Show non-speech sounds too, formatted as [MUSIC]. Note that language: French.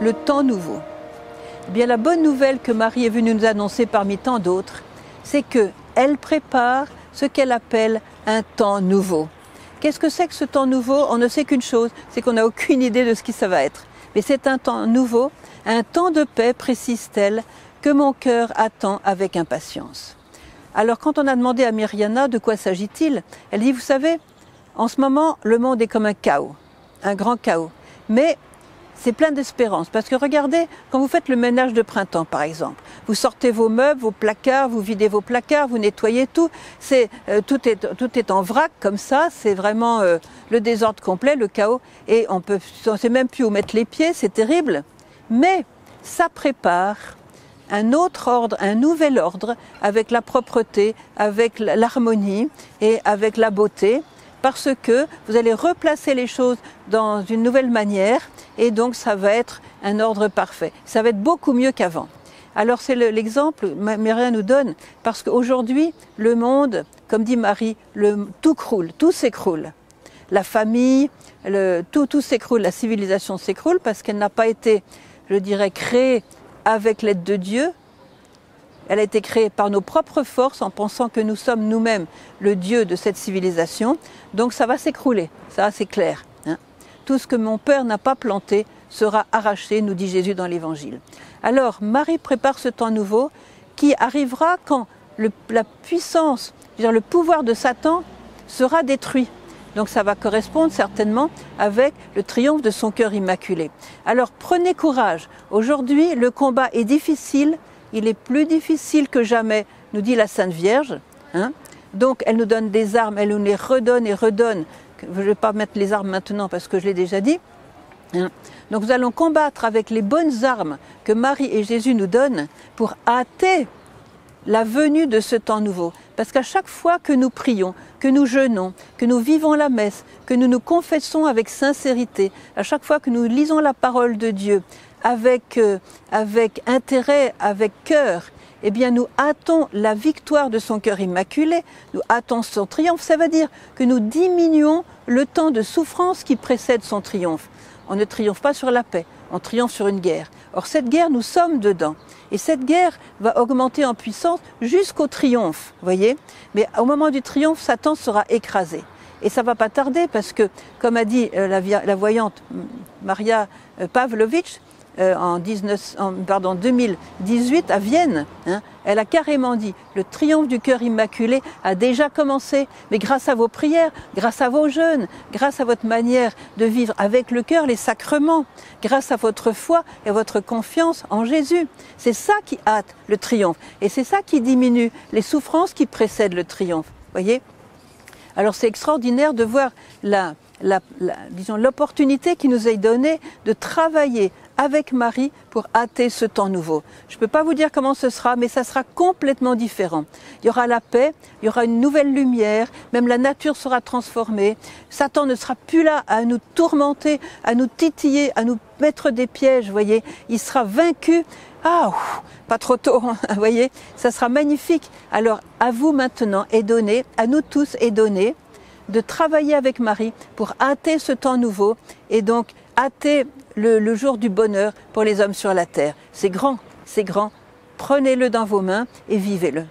Le temps nouveau. Eh bien, la bonne nouvelle que Marie est venue nous annoncer parmi tant d'autres, c'est que elle prépare ce qu'elle appelle un temps nouveau. Qu'est-ce que c'est que ce temps nouveau? On ne sait qu'une chose, c'est qu'on n'a aucune idée de ce qui ça va être. Mais c'est un temps nouveau, un temps de paix, précise-t-elle, que mon cœur attend avec impatience. Alors quand on a demandé à Myriana de quoi s'agit-il, elle dit, vous savez, en ce moment, le monde est comme un chaos, un grand chaos. Mais c'est plein d'espérance. Parce que regardez, quand vous faites le ménage de printemps, par exemple, vous sortez vos meubles, vos placards, vous videz vos placards, vous nettoyez tout. C'est euh, tout est en vrac comme ça. C'est vraiment euh, le désordre complet, le chaos. Et on peut, on sait même plus où mettre les pieds. C'est terrible. Mais ça prépare un autre ordre, un nouvel ordre avec la propreté, avec l'harmonie et avec la beauté parce que vous allez replacer les choses dans une nouvelle manière et donc ça va être un ordre parfait. Ça va être beaucoup mieux qu'avant. Alors c'est l'exemple que Maria nous donne parce qu'aujourd'hui le monde, comme dit Marie, tout croule, tout s'écroule. La famille, le, tout, tout s'écroule, la civilisation s'écroule parce qu'elle n'a pas été, je dirais, créée avec l'aide de Dieu, elle a été créée par nos propres forces en pensant que nous sommes nous-mêmes le Dieu de cette civilisation. Donc ça va s'écrouler, ça c'est clair. Hein. Tout ce que mon Père n'a pas planté sera arraché, nous dit Jésus dans l'Évangile. Alors Marie prépare ce temps nouveau qui arrivera quand la puissance, le pouvoir de Satan sera détruit. Donc ça va correspondre certainement avec le triomphe de son cœur immaculé. Alors prenez courage. Aujourd'hui, le combat est difficile, il est plus difficile que jamais, nous dit la Sainte Vierge. Hein. Donc elle nous donne des armes, elle nous les redonne et redonne. Je ne vais pas mettre les armes maintenant parce que je l'ai déjà dit. Hein. Donc nous allons combattre avec les bonnes armes que Marie et Jésus nous donnent pour hâter la venue de ce temps nouveau. Parce qu'à chaque fois que nous prions, que nous jeûnons, que nous vivons la messe, que nous nous confessons avec sincérité, à chaque fois que nous lisons la parole de Dieu, avec, euh, avec intérêt, avec cœur, eh bien nous hâtons la victoire de son cœur immaculé, nous hâtons son triomphe. Ça veut dire que nous diminuons le temps de souffrance qui précède son triomphe. On ne triomphe pas sur la paix, on triomphe sur une guerre. Or cette guerre, nous sommes dedans. Et cette guerre va augmenter en puissance jusqu'au triomphe, voyez Mais au moment du triomphe, Satan sera écrasé. Et ça va pas tarder parce que, comme a dit euh, la, voyante Maria euh, Pavlovitch, euh, en, 19, pardon, 2018 à Vienne. Hein, elle a carrément dit le triomphe du cœur immaculé a déjà commencé, mais grâce à vos prières, grâce à vos jeûnes, grâce à votre manière de vivre avec le cœur les sacrements, grâce à votre foi et votre confiance en Jésus. C'est ça qui hâte le triomphe et c'est ça qui diminue les souffrances qui précèdent le triomphe. Voyez? Alors c'est extraordinaire de voir la, disons l'opportunité qui nous est donnée de travailler avec Marie pour hâter ce temps nouveau. Je ne peux pas vous dire comment ce sera, mais ça sera complètement différent. Il y aura la paix, il y aura une nouvelle lumière, même la nature sera transformée. Satan ne sera plus là à nous tourmenter, à nous titiller, à nous mettre des pièges, voyez. Il sera vaincu. Ah, pas trop tôt, vous [LAUGHS] voyez. Ça sera magnifique. Alors, à vous maintenant est donné, à nous tous est donné de travailler avec Marie pour hâter ce temps nouveau et donc hâter le, jour du bonheur pour les hommes sur la terre. C'est grand, c'est grand. Prenez-le dans vos mains et vivez-le.